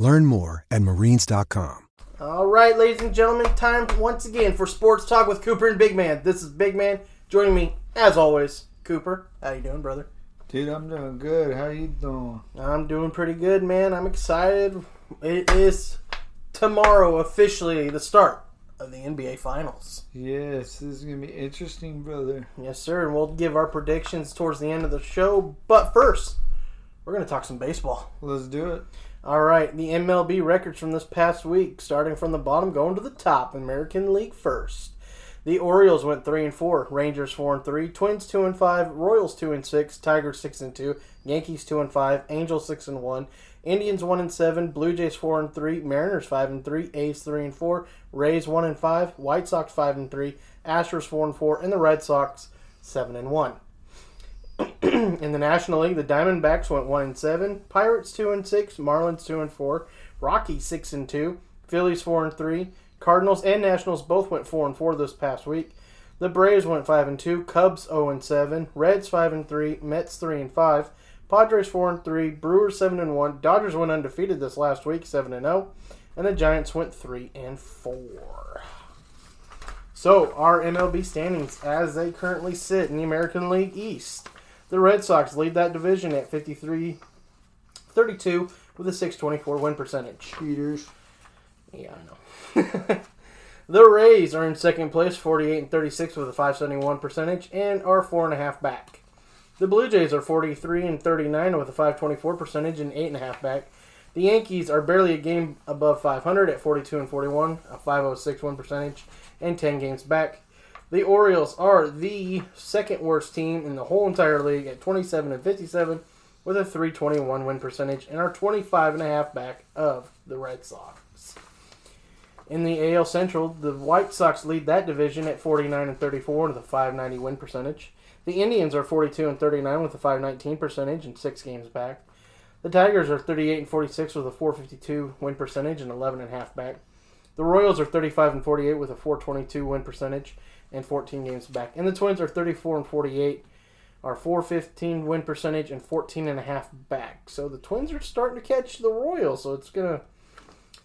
Learn more at marines.com. All right, ladies and gentlemen, time once again for Sports Talk with Cooper and Big Man. This is Big Man joining me, as always, Cooper. How you doing, brother? Dude, I'm doing good. How you doing? I'm doing pretty good, man. I'm excited. It is tomorrow officially the start of the NBA Finals. Yes, this is going to be interesting, brother. Yes, sir, and we'll give our predictions towards the end of the show. But first, we're going to talk some baseball. Let's do it. All right, the MLB records from this past week, starting from the bottom, going to the top. American League first. The Orioles went three and four, Rangers four and three, Twins two and five, Royals two and six, Tigers six and two, Yankees two and five, Angels six and one, Indians one and seven, Blue Jays four and three, Mariners five and three, A's three and four, Rays one and five, White Sox five and three, Astros four and four, and the Red Sox seven and one. In the National League, the Diamondbacks went one and seven, Pirates two and six, Marlins two and four, Rockies six and two, Phillies four and three, Cardinals and Nationals both went four and four this past week. The Braves went five and two, Cubs zero and seven, Reds five and three, Mets three and five, Padres four and three, Brewers seven and one, Dodgers went undefeated this last week seven and zero, and the Giants went three and four. So our MLB standings as they currently sit in the American League East. The Red Sox lead that division at 53 32 with a 624 win percentage. Cheaters. Yeah, I know. the Rays are in second place, 48 and 36 with a 571 percentage, and are four and a half back. The Blue Jays are 43 and 39 with a 524 percentage and eight and a half back. The Yankees are barely a game above 500 at 42 and 41, a 506 win percentage, and 10 games back. The Orioles are the second worst team in the whole entire league at 27 and 57 with a 321 win percentage and are 25 and a half back of the Red Sox. In the AL Central, the White Sox lead that division at 49 and 34 with a 590 win percentage. The Indians are 42 and 39 with a 519 percentage and 6 games back. The Tigers are 38 and 46 with a 452 win percentage and 11 and a half back. The Royals are 35 and 48 with a 422 win percentage and 14 games back. And the Twins are 34 and 48 are 415 win percentage and 14 and a half back. So the Twins are starting to catch the Royals, so it's to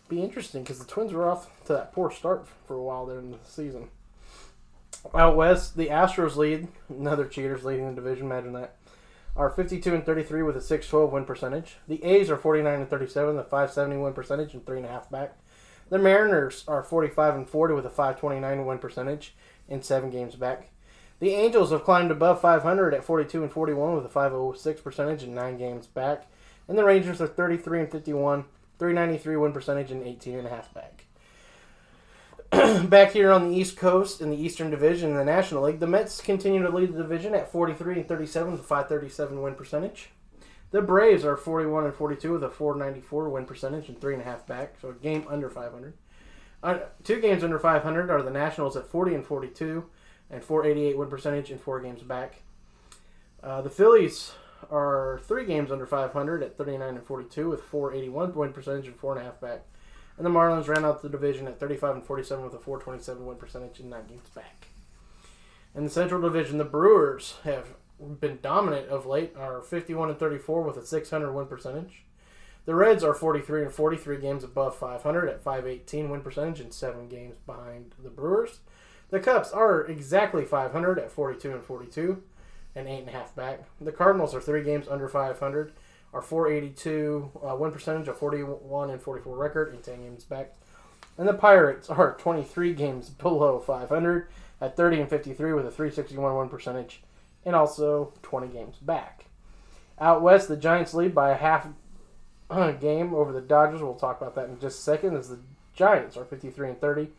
be interesting because the Twins were off to that poor start for a while there in the season. Out west, the Astros lead, another cheaters leading the division, imagine that. Are 52 and 33 with a 612 win percentage. The A's are 49 and 37 the a 570 percentage and three and a half back. The Mariners are 45 and 40 with a 529 win percentage and seven games back. The Angels have climbed above 500 at 42 and 41 with a 506 percentage and nine games back. And the Rangers are 33 and 51, 393 win percentage and 18 and a half back. Back here on the East Coast in the Eastern Division in the National League, the Mets continue to lead the division at 43 and 37 with a 537 win percentage. The Braves are 41 and 42 with a 494 win percentage and three and a half back, so a game under 500. Uh, two games under 500 are the Nationals at 40 and 42 and 488 win percentage and four games back. Uh, the Phillies are three games under 500 at 39 and 42 with 481 win percentage and four and a half back. And the Marlins ran out the division at 35 and 47 with a 427 win percentage and nine games back. In the Central Division, the Brewers have been dominant of late, are 51 and 34 with a 600 win percentage. The Reds are 43 and 43 games above 500 at 518 win percentage and seven games behind the Brewers. The Cubs are exactly 500 at 42 and 42 and eight and a half back. The Cardinals are three games under 500, are 482 uh, win percentage, a 41 and 44 record, and 10 games back. And the Pirates are 23 games below 500 at 30 and 53 with a 361 win percentage, and also 20 games back. Out west, the Giants lead by a half Uh, game over the Dodgers. We'll talk about that in just a second. As the Giants are 53 and 30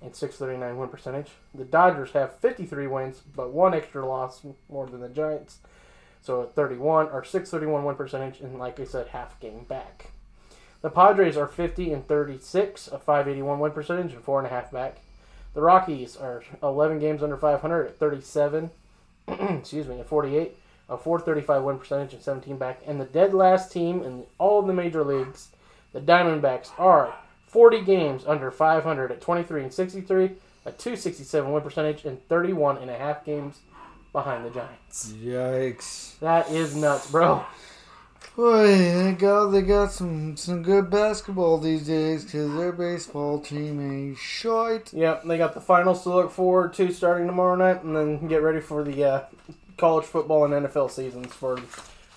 and 639 win percentage. The Dodgers have 53 wins, but one extra loss more than the Giants. So at 31 or 631 win percentage, and like I said, half game back. The Padres are 50 and 36, a 581 win percentage, and four and a half back. The Rockies are 11 games under 500 at 37, excuse me, at 48, a 435 win percentage, and 17 back. And the dead last team in all of the major leagues, the Diamondbacks, are 40 games under 500 at 23 and 63, a 267 win percentage, and 31 and a half games behind the Giants. Yikes. That is nuts, bro. Boy, they got they got some some good basketball these days because their baseball team ain't shite. Yep, they got the finals to look forward to starting tomorrow night, and then get ready for the uh, college football and NFL seasons for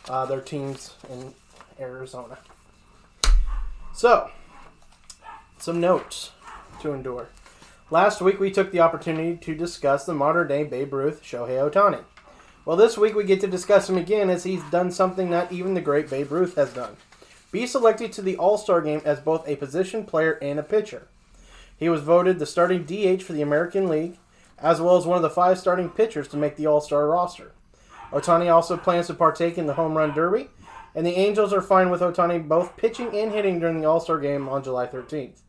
uh, their teams in Arizona. So, some notes to endure. Last week we took the opportunity to discuss the modern day Babe Ruth, Shohei Ohtani. Well, this week we get to discuss him again as he's done something not even the great Babe Ruth has done. Be selected to the All Star game as both a position player and a pitcher. He was voted the starting DH for the American League, as well as one of the five starting pitchers to make the All Star roster. Ohtani also plans to partake in the Home Run Derby, and the Angels are fine with Ohtani both pitching and hitting during the All Star game on July 13th.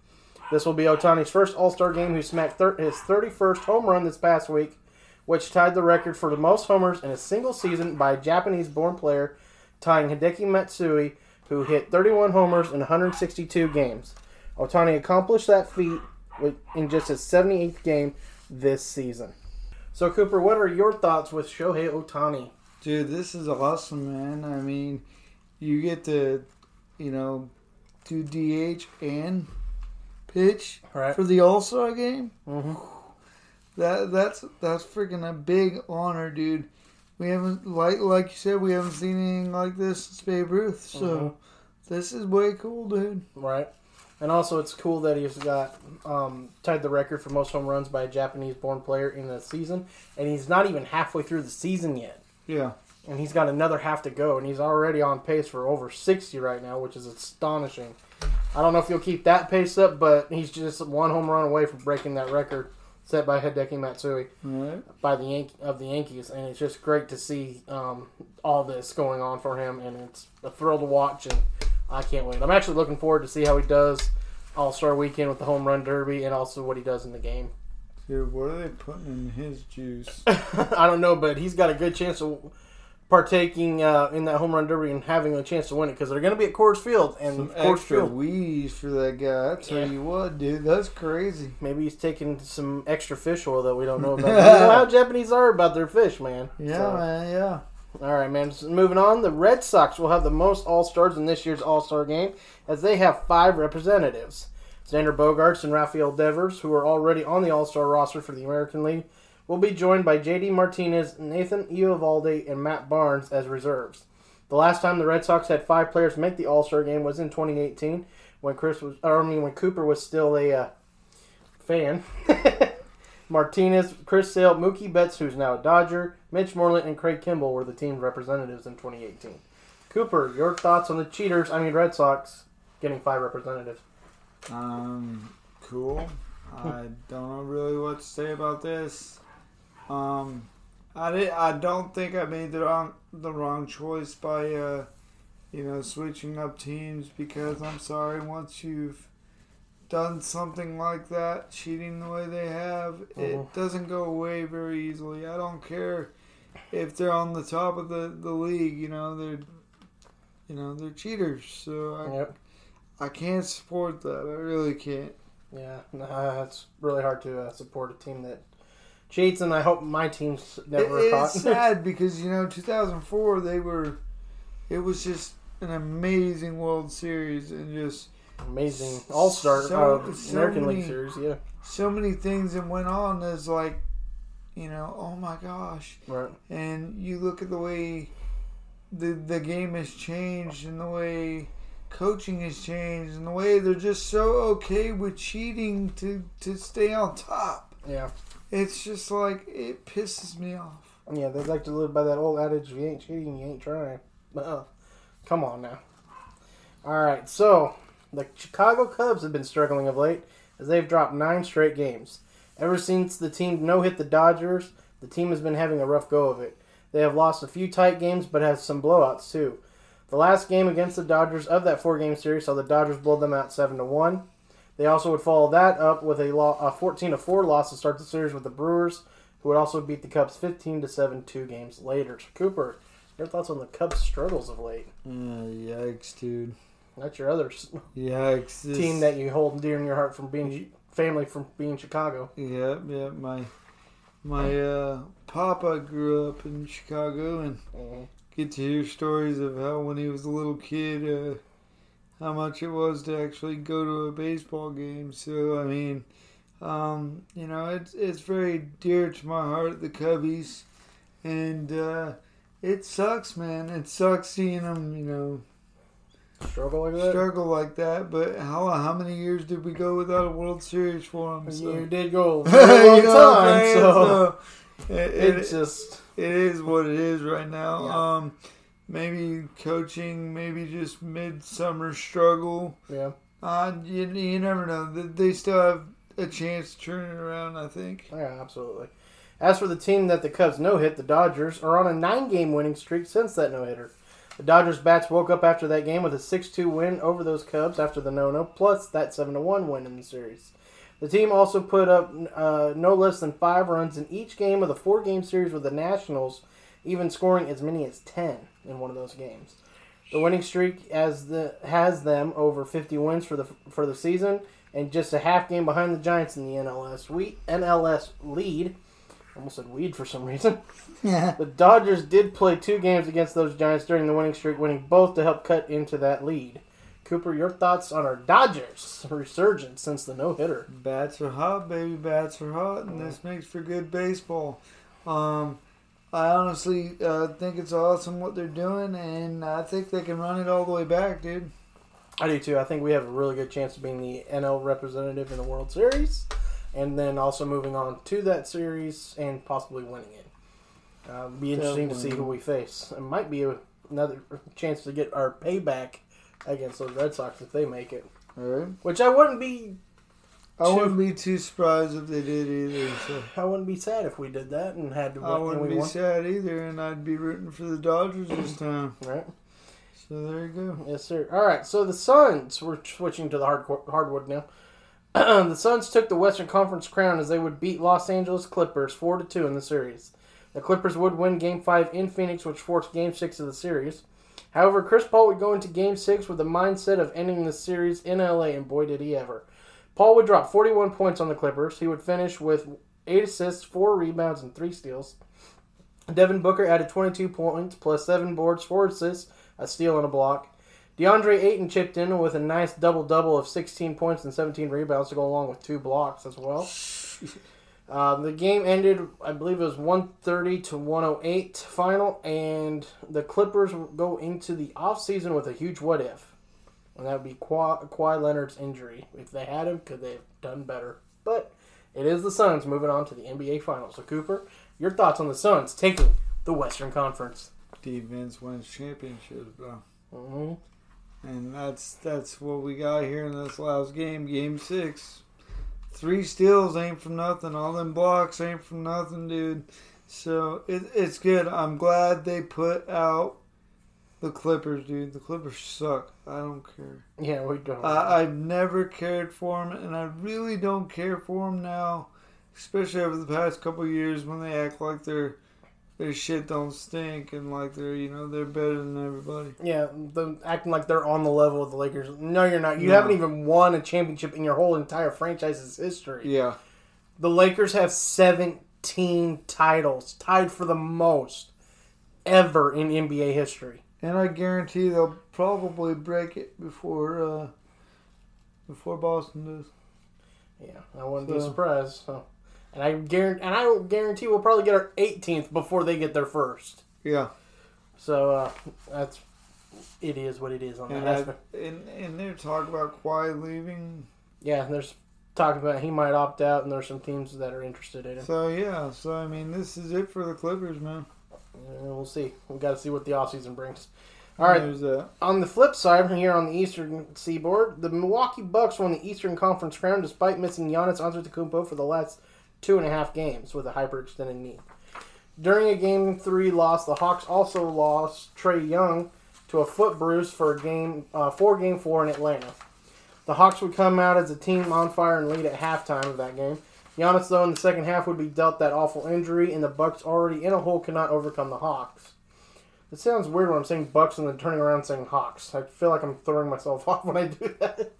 This will be Ohtani's first All Star game, who smacked thir- his 31st home run this past week, which tied the record for the most homers in a single season by a Japanese born player, tying Hideki Matsui, who hit 31 homers in 162 games. Ohtani accomplished that feat in just his 78th game this season. So, Cooper, what are your thoughts with Shohei Ohtani? Dude, this is awesome, man. I mean, you get to, you know, do DH and pitch Right. for the All Star game. Mm-hmm. That that's that's freaking a big honor, dude. We haven't like like you said, we haven't seen anything like this since Babe Ruth. So mm-hmm. this is way cool, dude. Right. And also, it's cool that he's got um, tied the record for most home runs by a Japanese-born player in a season, and he's not even halfway through the season yet. Yeah. and he's got another half to go, and he's already on pace for over 60 right now, which is astonishing. I don't know if he'll keep that pace up, but he's just one home run away from breaking that record set by Hideki Matsui Right. by the Yan- of the Yankees, and it's just great to see um, all this going on for him, and it's a thrill to watch, and I can't wait. I'm actually looking forward to see how he does All Star Weekend with the home run derby, and also what he does in the game. Dude, what are they putting in his juice? I don't know, but he's got a good chance of partaking uh, in that home run derby and having a chance to win it because they're going to be at Coors Field and Some Coors extra Field. wheeze for that guy. I tell Yeah. you what, dude, that's crazy. Maybe he's taking some extra fish oil that we don't know about. you know how Japanese are about their fish, man. Yeah, So, man, yeah. All right, man. So moving on, the Red Sox will have the most All Stars in this year's All Star game as they have five representatives. Xander Bogaerts and Rafael Devers, who are already on the All Star roster for the American League, will be joined by J.D. Martinez, Nathan Eovaldi, and Matt Barnes as reserves. The last time the Red Sox had five players make the All Star game was in 2018 when Chris was, I mean, when Cooper was still a uh, fan. Martinez, Chris Sale, Mookie Betts, who's now a Dodger, Mitch Moreland, and Craig Kimball were the team's representatives in 2018. Cooper, your thoughts on the cheaters? I mean, Red Sox getting five representatives. Um, cool. I don't know really what to say about this. Um, I did. I don't think I made the wrong the wrong choice by uh, you know switching up teams because I'm sorry once you've done something like that, cheating the way they have, it doesn't go away very easily. I don't care if they're on the top of the, the league. You know they're you know they're cheaters. So I Yep. I can't support that. I really can't. Yeah, nah, it's really hard to uh, support a team that cheats, and I hope my team's never It- caught. it's sad because you know 2004 they were it was just an amazing World Series and just Amazing All Star So- uh, so American many- League Series. Yeah, so many things that went on that's like you know oh my gosh right. and you look at the way the the game has changed and the way coaching has changed and the way they're just so okay with cheating to to stay on top Yeah, it's just like it pisses me off yeah. They like to live by that old adage: "If you ain't cheating, you ain't trying." Uh, come on now. All right, so the Chicago Cubs have been struggling of late as they've dropped nine straight games. Ever since the team no hit the Dodgers, the team has been having a rough go of it. They have lost a few tight games, but has some blowouts too. The last game against the Dodgers of that four-game series saw the Dodgers blow them out seven to one. They also would follow that up with a, lo- a 14 to four loss to start the series with the Brewers, who would also beat the Cubs 15 to seven two games later. So Cooper, your thoughts on the Cubs' struggles of late? Uh, yikes dude That's your other! Team that you hold dear in your heart from being family from being Chicago. Yeah, yeah. My my uh, papa grew up in Chicago, and Mhm. get to hear stories of how when he was a little kid, uh, how much it was to actually go to a baseball game. So I mean, um, you know, it's it's very dear to my heart, the Cubbies, and uh, it sucks, man. It sucks seeing them, you know, Struggle like that. struggle like that. But how how many years did we go without a World Series for them? You did go a long You know time, so So, it, it, it's just it is what it is right now. Yeah. Um, maybe coaching, maybe just midsummer struggle. yeah. Uh, you, you never know. They- They still have a chance to turn it around. I think. Yeah, absolutely. As for the team that the Cubs no hit, the Dodgers are on a nine game winning streak since that no hitter. The Dodgers bats woke up after that game with a 6 2 win over those Cubs after the no no, plus that 7 1 win in the series. The team also put up uh, no less than five runs in each game of the four game series with the Nationals, even scoring as many as 10 in one of those games. The winning streak as the has them over 50 wins for the for the season and just a half game behind the Giants in the NLS we, NLS lead. Almost said weed for some reason. Yeah. The Dodgers did play two games against those Giants during the winning streak, winning both to help cut into that lead. Cooper, your thoughts on our Dodgers resurgence since the no hitter? Bats are hot, baby. Bats are hot, and this makes for good baseball. Um, I honestly uh, think it's awesome what they're doing, and I think they can run it all the way back, dude. I do too. I think we have a really good chance of being the NL representative in the World Series, and then also moving on to that series and possibly winning it. Uh, be interesting to see who we face. It might be a, another chance to get our payback against those Red Sox if they make it, All right. which I wouldn't be. I Too- wouldn't be too surprised if they did either. So. I wouldn't be sad if we did that and had to I wouldn't be won. sad either, and I'd be rooting for the Dodgers this time. Right. So there you go. Yes, sir. All right. So the Suns. We're switching to the hard hardwood now. the Suns took the Western Conference crown as they would beat Los Angeles Clippers four to two in the series. The Clippers would win Game Five in Phoenix, which forced Game Six of the series. However, Chris Paul would go into Game Six with the mindset of ending the series in LA, and boy did he ever. Paul would drop 41 points on the Clippers. He would finish with eight assists, four rebounds, and three steals. Devin Booker added 22 points plus seven boards, four assists, a steal, and a block. DeAndre Ayton chipped in with a nice double double of 16 points and 17 rebounds to go along with two blocks as well. Uh, the game ended, I believe it was 130 to 108 final, and the Clippers go into the offseason with a huge what if. And that would be Kawhi, Kawhi Leonard's injury. If they had him, could they have done better? But it is the Suns moving on to the NBA Finals. So, Cooper, your thoughts on the Suns taking the Western Conference? Defense wins championships, bro. hmm And that's that's what we got here in this last game, game six. three steals ain't from nothing. All them blocks ain't from nothing, dude. So it, it's good. I'm glad they put out the Clippers, dude. The Clippers suck. I don't care. Yeah, we don't. I, I've never cared for them, and I really don't care for them now, especially over the past couple of years when they act like their their shit don't stink and like they're you know they're better than everybody. yeah, the, acting like they're on the level of the Lakers. No, you're not. You No. haven't even won a championship in your whole entire franchise's history. Yeah, The Lakers have 17 titles, tied for the most ever in NBA history. and I guarantee they'll probably break it before uh before Boston does. Yeah, I wouldn't be surprised. So. And I guarantee, and I don't guarantee we'll probably get our 18th before they get their first. Yeah, So uh, that's it is what it is on and that aspect. and and they're talking about Kawhi leaving. Yeah, there's talking about he might opt out, and there's some teams that are interested in him. So yeah, so I mean this is it for the Clippers, man. We'll see. We've got to see what the offseason brings. All right, on the flip side, here on the Eastern Seaboard, the Milwaukee Bucks won the Eastern Conference crown despite missing Giannis Antetokounmpo for the last two and a half games with a hyperextended knee. During a Game Three loss, the Hawks also lost Trae Young to a foot bruise for a game uh, for Game Four in Atlanta. The Hawks would come out as a team on fire and lead at halftime of that game. Giannis, though, in the second half would be dealt that awful injury, and the Bucks, already in a hole, cannot overcome the Hawks. It sounds weird when I'm saying Bucks and then turning around saying Hawks. I feel like I'm throwing myself off when I do that.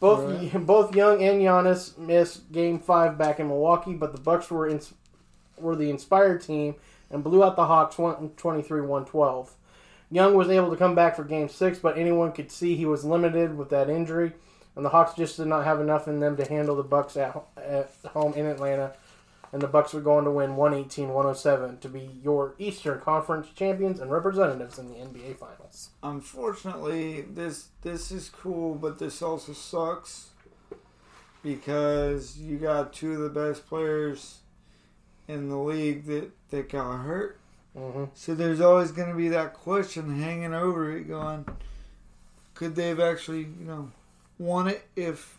Both both Young and Giannis missed Game Five back in Milwaukee, but the Bucks were in, were the inspired team and blew out the Hawks 23-112. Young was able to come back for Game Six, but anyone could see he was limited with that injury, and the Hawks just did not have enough in them to handle the Bucks at, at home in Atlanta. And the Bucks were going to win 118-107 to be your Eastern Conference champions and representatives in the NBA Finals. Unfortunately, this this is cool, but this also sucks because you got two of the best players in the league that that got hurt. hmm So there's always going to be that question hanging over it, going, could they have actually, you know, won it if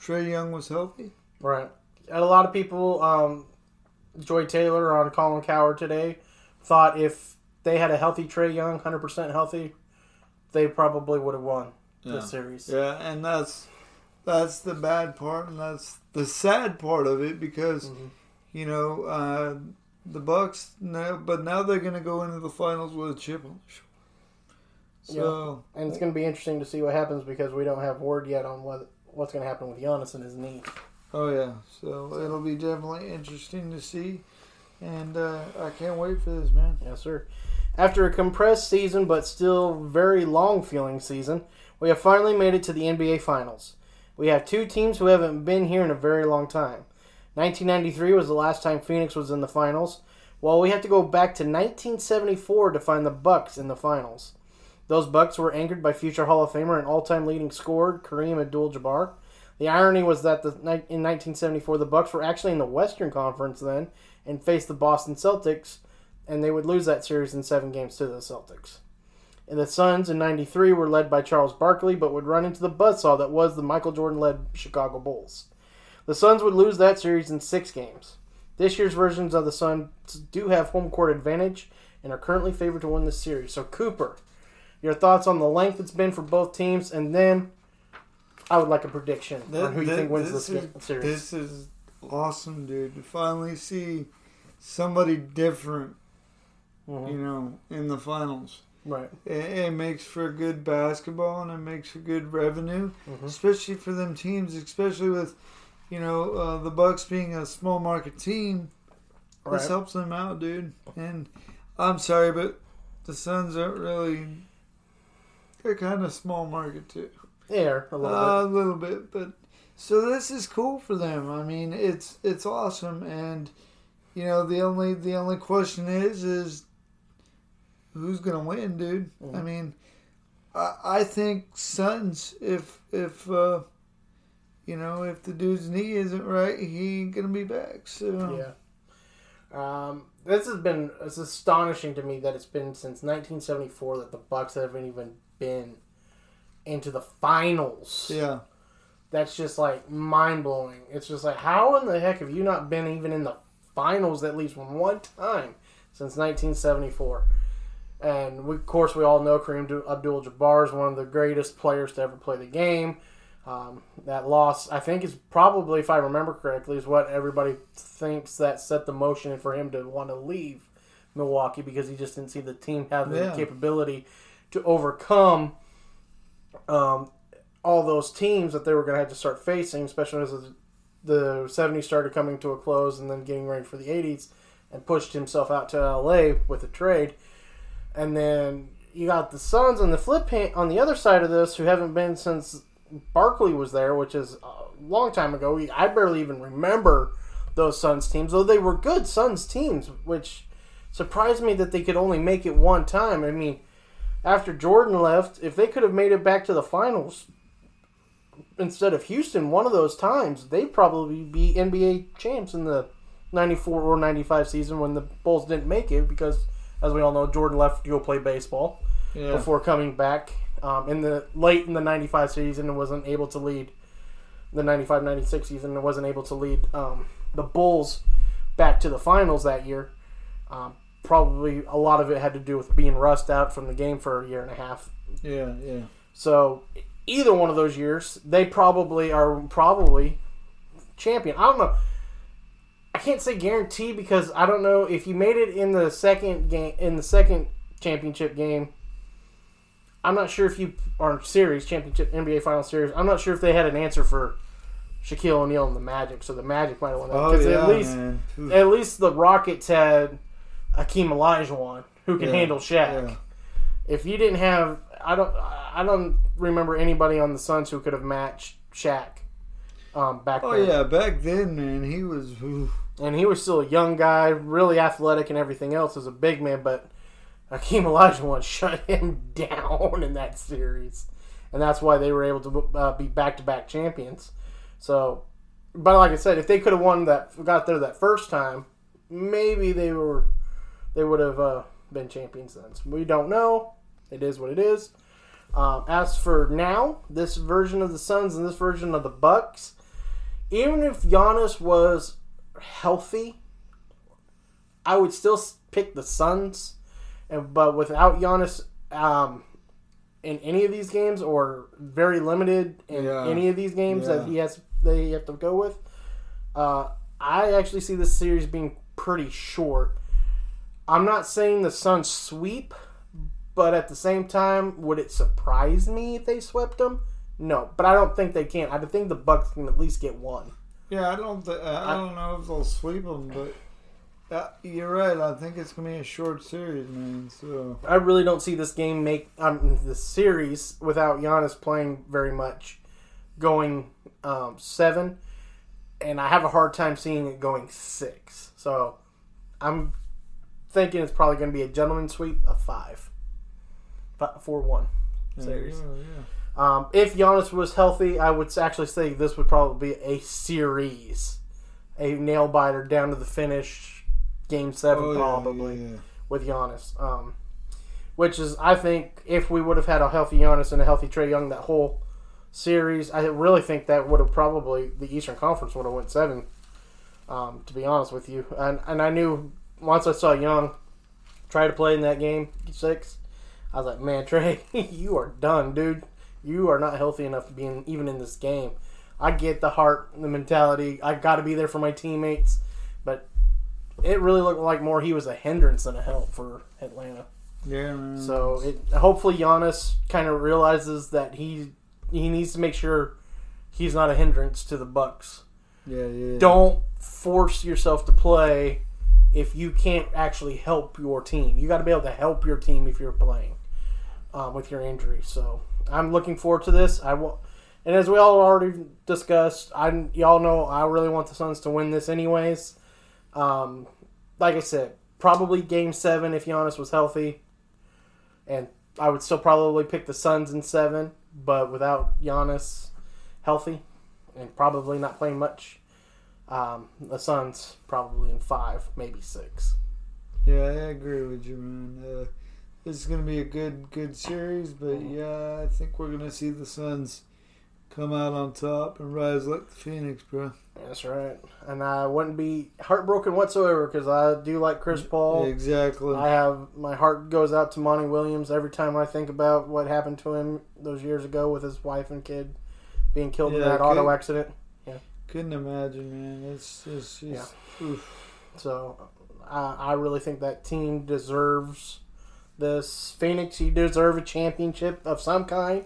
Trae Young was healthy? Right. A lot of people, um, Joy Taylor on Colin Cowherd today, thought if they had a healthy Trae Young, 100% healthy, they probably would have won the series. Yeah, and that's that's the bad part, and that's the sad part of it because you know uh, the Bucks now, but now they're going to go into the finals with a chip on their shoulder. So And it's going to be interesting to see what happens because we don't have word yet on what what's going to happen with Giannis and his knee. Oh yeah, so it'll be definitely interesting to see, and uh, I can't wait for this, man. Yes, sir. After a compressed season but still very long feeling season, we have finally made it to the NBA Finals. We have two teams who haven't been here in a very long time. 1993 was the last time Phoenix was in the finals, while we have to go back to 1974 to find the Bucks in the finals. Those Bucks were anchored by future Hall of Famer and all-time leading scorer Kareem Abdul-Jabbar. The irony was that the, in 1974 the Bucks were actually in the Western Conference then and faced the Boston Celtics and they would lose that series in seven games to the Celtics. And the Suns in '93 were led by Charles Barkley, but would run into the buzzsaw that was the Michael Jordan-led Chicago Bulls. The Suns would lose that series in six games. This year's versions of the Suns do have home court advantage and are currently favored to win this series. So, Cooper, your thoughts on the length it's been for both teams, and then I would like a prediction on who you think wins this is, series. This is awesome, dude. To finally see somebody different, Mm-hmm. you know, in the finals. right. It, it makes for good basketball and it makes for good revenue, Mm-hmm. especially for them teams, especially with, you know, uh, the Bucks being a small market team. This helps them out, dude. And I'm sorry, but the Suns aren't really. They're kind of small market too. Yeah, a little Uh, a little bit, but so this is cool for them. I mean, it's it's awesome, and you know the only the only question is is who's gonna win, dude. I mean, I I think Suns if if uh, you know if the dude's knee isn't right, he ain't gonna be back. So. Yeah. Um, this has been it's astonishing to me that it's been since 1974 that the Bucks haven't even been into the finals. yeah, that's just like mind blowing. It's just like how in the heck have you not been even in the finals at least one time since 1974? And we, of course, we all know Kareem Abdul-Jabbar is one of the greatest players to ever play the game. Um, that loss, I think, is probably, if I remember correctly, is what everybody thinks that set the motion for him to want to leave Milwaukee because he just didn't see the team have the Yeah. capability to overcome um, all those teams that they were going to have to start facing, especially as the 70s started coming to a close and then getting ready for the 80s, and pushed himself out to LA with a trade. And then you got the Suns on the flip on the other side of this, who haven't been since Barkley was there, which is a long time ago. I barely even remember those Suns teams, though they were good Suns teams, which surprised me that they could only make it one time. I mean, after Jordan left, if they could have made it back to the finals instead of Houston one of those times, they'd probably be NBA champs in the 94 or 95 season when the Bulls didn't make it because, as we all know, Jordan left to go play baseball Yeah. before coming back um, in the late in the 95 season and wasn't able to lead the 95-96 season and wasn't able to lead um, the Bulls back to the finals that year. Um, probably a lot of it had to do with being rust out from the game for a year and a half. Yeah, yeah. So either one of those years, they probably are probably champion. I don't know. I can't say guarantee because I don't know if you made it in the second game in the second championship game. I'm not sure if you are series championship NBA final series. I'm not sure if they had an answer for Shaquille O'Neal and the Magic, so the Magic might have won that. Oh 'Cause yeah, at least man. At least the Rockets had Akeem Olajuwon who can Yeah, handle Shaq yeah. if you didn't have I don't I don't remember anybody on the Suns who could have matched Shaq um, back Oh then. yeah, back then, man, he was. oof. And he was still a young guy, really athletic and everything else as a big man, but Hakeem Olajuwon shut him down in that series. And that's why they were able to uh, be back-to-back champions. So, but like I said, if they could have won that, got there that first time, maybe they were, they would have uh, been champions then. So we don't know. It is what it is. Um, as for now, this version of the Suns and this version of the Bucks, even if Giannis was healthy, I would still pick the Suns. And but without Giannis um, in any of these games, or very limited in Yeah. any of these games Yeah. that he has, they have to go with, uh, I actually see this series being pretty short. I'm not saying the Suns sweep, but at the same time, would it surprise me if they swept them? No, but I don't think they can. I think the Bucks can at least get one. Yeah, I don't. Th- I don't know if they'll sweep them, but uh, you're right. I think it's gonna be a short series, man. So I really don't see this game make um, the series without Giannis playing very much going um, seven, and I have a hard time seeing it going six. So I'm thinking it's probably going to be a gentleman sweep of five, Fi- four one series. Yeah, yeah. Um, if Giannis was healthy, I would actually say this would probably be a series, a nail biter down to the finish, game seven Oh, probably yeah. with Giannis. Um, which is, I think, if we would have had a healthy Giannis and a healthy Trae Young that whole series, I really think that would have probably the Eastern Conference would have went seven. Um, to be honest with you, and and I knew once I saw Young try to play in that game six, I was like, man, Trae, you are done, dude. You are not healthy enough to be in, even in this game. I get the heart, the mentality. I got to be there for my teammates, but it really looked like more he was a hindrance than a help for Atlanta. Yeah, man. So it, hopefully Giannis kind of realizes that he he needs to make sure he's not a hindrance to the Bucks. yeah, yeah. Don't force yourself to play if you can't actually help your team. You got to be able to help your team if you're playing um, with your injury. So I'm looking forward to this. I will, and as we all already discussed, I y'all know I really want the Suns to win this anyways. Um, like I said, probably Game Seven if Giannis was healthy, and I would still probably pick the Suns in seven, but without Giannis healthy and probably not playing much, um, the Suns probably in five, maybe six. Yeah, I agree with you, man. Uh, this is gonna be a good, good series, but yeah, I think we're gonna see the Suns come out on top and rise like the phoenix, bro. That's right. And I wouldn't be heartbroken whatsoever because I do like Chris Paul. Exactly. I have my heart goes out to Monty Williams every time I think about what happened to him those years ago with his wife and kid being killed in Yeah, that auto accident. Couldn't imagine, man. It's just, just oof. So I, I really think that team deserves this. Phoenix, you deserve a championship of some kind.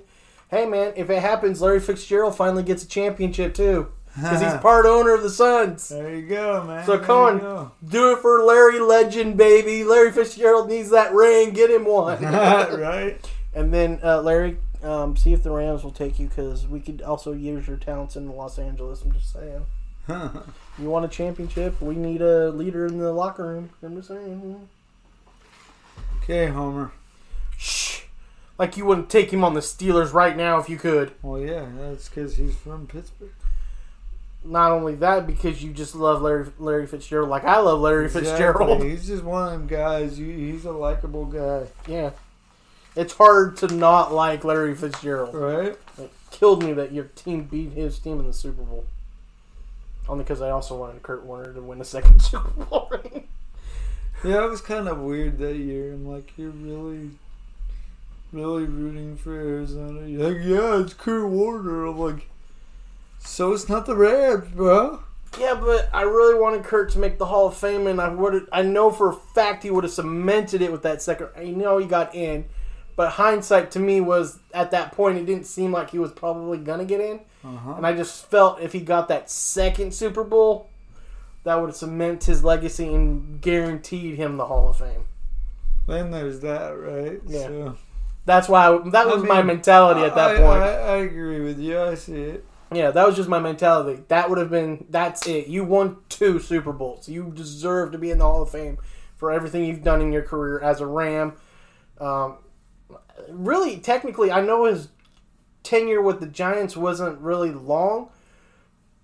Hey man, if it happens, Larry Fitzgerald finally gets a championship too, because he's part owner of the Suns. There you go, man. So There come on, go. do it for Larry Legend, baby. Larry Fitzgerald needs that ring. Get him one. right? and then uh, Larry, um, see if the Rams will take you because we could also use your talents in Los Angeles. I'm just saying. you want a championship? We need a leader in the locker room. I'm just saying. Okay, Homer. Shh. Like you wouldn't take him on the Steelers right now if you could. Well, yeah, that's because he's from Pittsburgh. Not only that, because you just love Larry Larry Fitzgerald, like I love Larry Fitzgerald. Exactly. He's just one of them guys. He's a likable guy, Yeah, it's hard to not like Larry Fitzgerald. right? It killed me that your team beat his team in the Super Bowl. Only because I also wanted Kurt Warner to win a second Super Bowl ring. Yeah, it was kind of weird that year. I'm like, you're really, really rooting for Arizona. You're like, yeah, it's Kurt Warner. I'm like, so it's not the Rams, bro. Yeah, but I really wanted Kurt to make the Hall of Fame, and I would. I know for a fact he would have cemented it with that second. I know he got in, but hindsight to me was at that point it didn't seem like he was probably gonna get in, and I just felt if he got that second Super Bowl, that would cement his legacy and guaranteed him the Hall of Fame. Then there's that, right? Yeah. So, That's why I, that I was my mentality at that I, point. I, I agree with you. I see it. Yeah, that was just my mentality. That would have been that's it. You won two Super Bowls. You deserve to be in the Hall of Fame for everything you've done in your career as a Ram. Um, really, technically, I know his tenure with the Giants wasn't really long,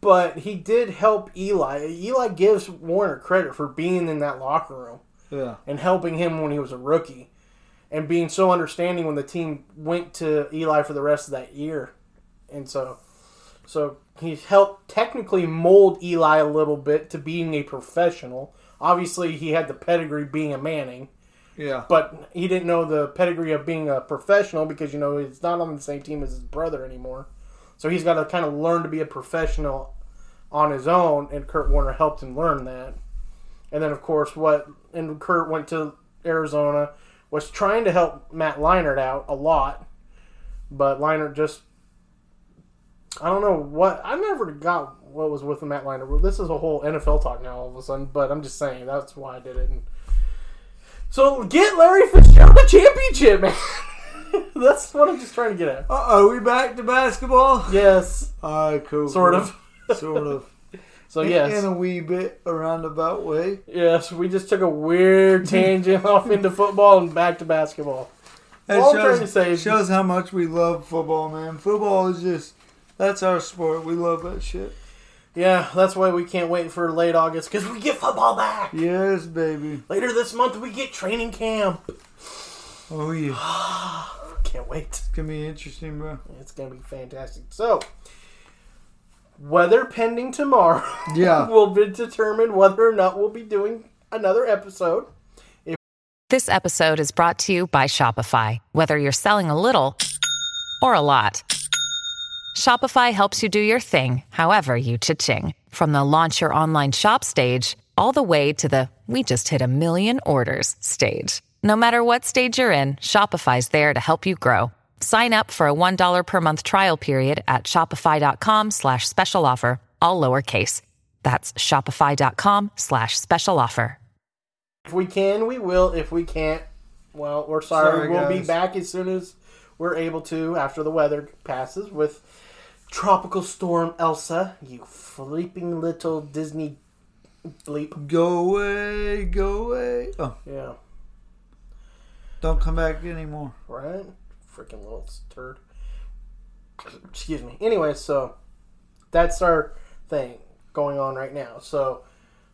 but he did help Eli. Eli gives Warner credit for being in that locker room Yeah. and helping him when he was a rookie and being so understanding when the team went to Eli for the rest of that year. And so so he helped technically mold Eli a little bit to being a professional. Obviously, he had the pedigree being a Manning, Yeah. but he didn't know the pedigree of being a professional because you know he's not on the same team as his brother anymore. So he's got to kind of learn to be a professional on his own, and Kurt Warner helped him learn that. And then, of course, what and Kurt went to Arizona was trying to help Matt Leinart out a lot, but Leinart just I don't know what I never got what was with Matt Leinart. This is a whole NFL talk now all of a sudden, but I'm just saying that's why I did it. And so get Larry Fitzgerald a championship, man. that's what I'm just trying to get at. Uh oh, we back to basketball? Yes, All right, cool. sort cool. of. sort of. So In- yes, In a wee bit, a roundabout way. yes, we just took a weird tangent off into football and back to basketball. That All I'm shows, to say shows how much we love football, man. Football is just that's our sport. We love that shit. Yeah, that's why we can't wait for late August because we get football back. Yes, baby. Later this month we get training camp. Oh yeah, Can't wait. it's gonna be interesting, bro. It's gonna be fantastic. So, weather pending tomorrow. Yeah. will be determined whether or not we'll be doing another episode. If- This episode is brought to you by Shopify. Whether you're selling a little or a lot, Shopify helps you do your thing, however you cha-ching. From the launch your online shop stage, all the way to the we just hit a million orders stage. No matter what stage you're in, Shopify's there to help you grow. Sign up for a $1 per month trial period at shopify.com slash special offer, all lowercase. That's shopify.com slash special offer. If we can, we will. If we can't, well, we're sorry. Sorry, we'll be back as soon as we're able to after the weather passes with Tropical Storm Elsa. You fleeping little Disney bleep. Go away, go away. Oh, Yeah, don't come back anymore. right? Freaking little turd. Excuse me. Anyway, so that's our thing going on right now. So,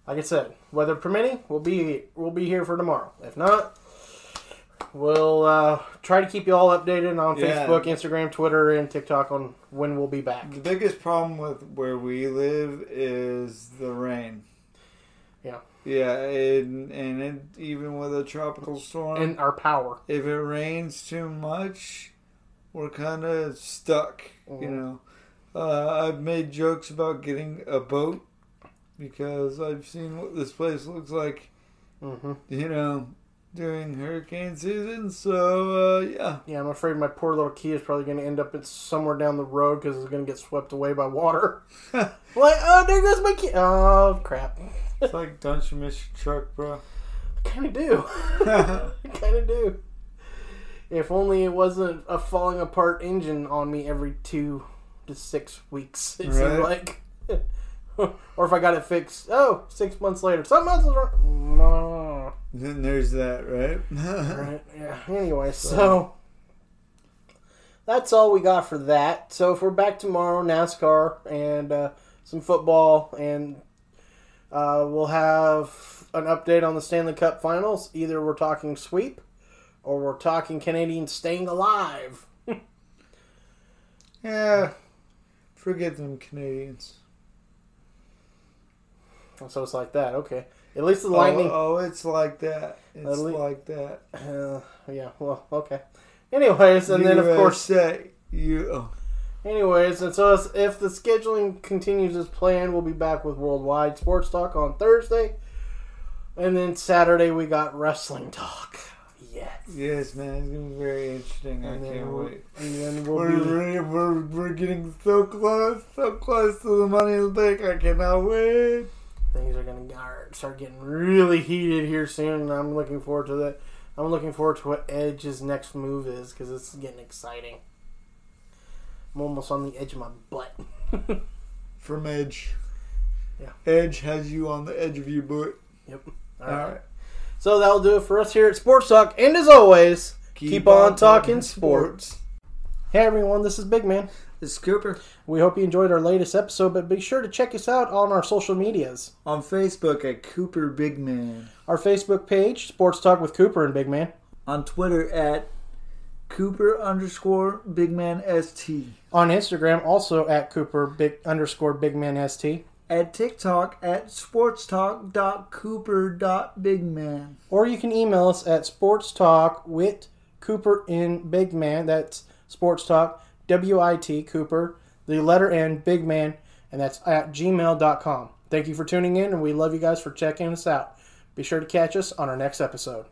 like I said, weather permitting, we'll be we'll be here for tomorrow. If not, we'll uh, try to keep you all updated on Yeah. Facebook, Instagram, Twitter, and TikTok on when we'll be back. The biggest problem with where we live is the rain. Yeah. Yeah, and, and it, even with a tropical storm, And our power. if it rains too much, we're kind of stuck. You Mhm. know, uh, I've made jokes about getting a boat because I've seen what this place looks like. hmm You know, during hurricane season. So uh, yeah, Yeah, I'm afraid my poor little key is probably going to end up somewhere down the road because it's going to get swept away by water. like, oh, there goes my key. Oh, crap. it's like don't you miss your truck, bro? I kind of do. I kind of do. If only it wasn't a falling apart engine on me every two to six weeks, it seemed like. or if I got it fixed, oh, six months later, something else is wrong. No. Then there's that, right? Right, yeah. Anyway, so that's all we got for that. So if we're back tomorrow, NASCAR and uh, some football, and uh, we'll have an update on the Stanley Cup Finals. Either we're talking sweep, or we're talking Canadiens staying alive. yeah, forget them Canadiens. So it's like that. Okay. At least the Lightning. Oh, oh, it's like that. It's like that. Uh, yeah. Well. Okay. Anyways, and then of course. You. oh, Anyways, and so if the scheduling continues as planned, we'll be back with Worldwide Sports Talk on Thursday. And then Saturday, we got Wrestling Talk. Yes. Yes, man, it's gonna be very interesting. I And then can't we'll- wait. And then we'll We're, be. we're, we're, we're getting so close, so close to the money in the bank. I cannot wait. Things are going to start getting really heated here soon, and I'm looking forward to that. I'm looking forward to what Edge's next move is because it's getting exciting. I'm almost on the edge of my butt. From Edge. Yeah. Edge has you on the edge of your butt. Yep. All right. So that'll do it for us here at Sports Talk. And as always, keep, on, talking sports. Hey everyone, this is Big Man. This is Cooper. We hope you enjoyed our latest episode, but be sure to check us out on our social medias. On Facebook at Cooper Big Man. Our Facebook page, Sports Talk with Cooper and Big Man. On Twitter at Cooper underscore Big Man ST. On Instagram, also at Cooper Big underscore Big Man ST. At TikTok at sportstalk.cooper.bigman. Or you can email us at Sports Talk with Cooper in Big Man. That's Sports Talk, W I T Cooper, the letter N, Big Man, and that's at gmail.com. Thank you for tuning in, and we love you guys for checking us out. Be sure to catch us on our next episode.